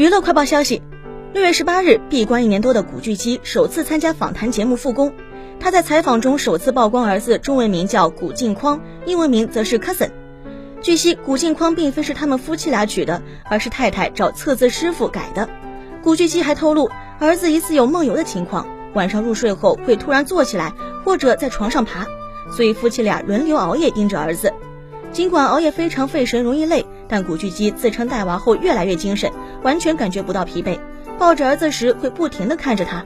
娱乐快报消息，六月十八日，闭关一年多的古巨基首次参加访谈节目复工。他在采访中首次曝光儿子中文名叫古镜框，英文名则是 Cousin。据悉，古镜框并非是他们夫妻俩取的，而是太太找测字师傅改的。古巨基还透露，儿子疑似有梦游的情况，晚上入睡后会突然坐起来，或者在床上爬，所以夫妻俩轮流熬夜盯着儿子。尽管熬夜非常费神，容易累，但古巨基自称带娃后越来越精神，完全感觉不到疲惫。抱着儿子时会不停地看着他。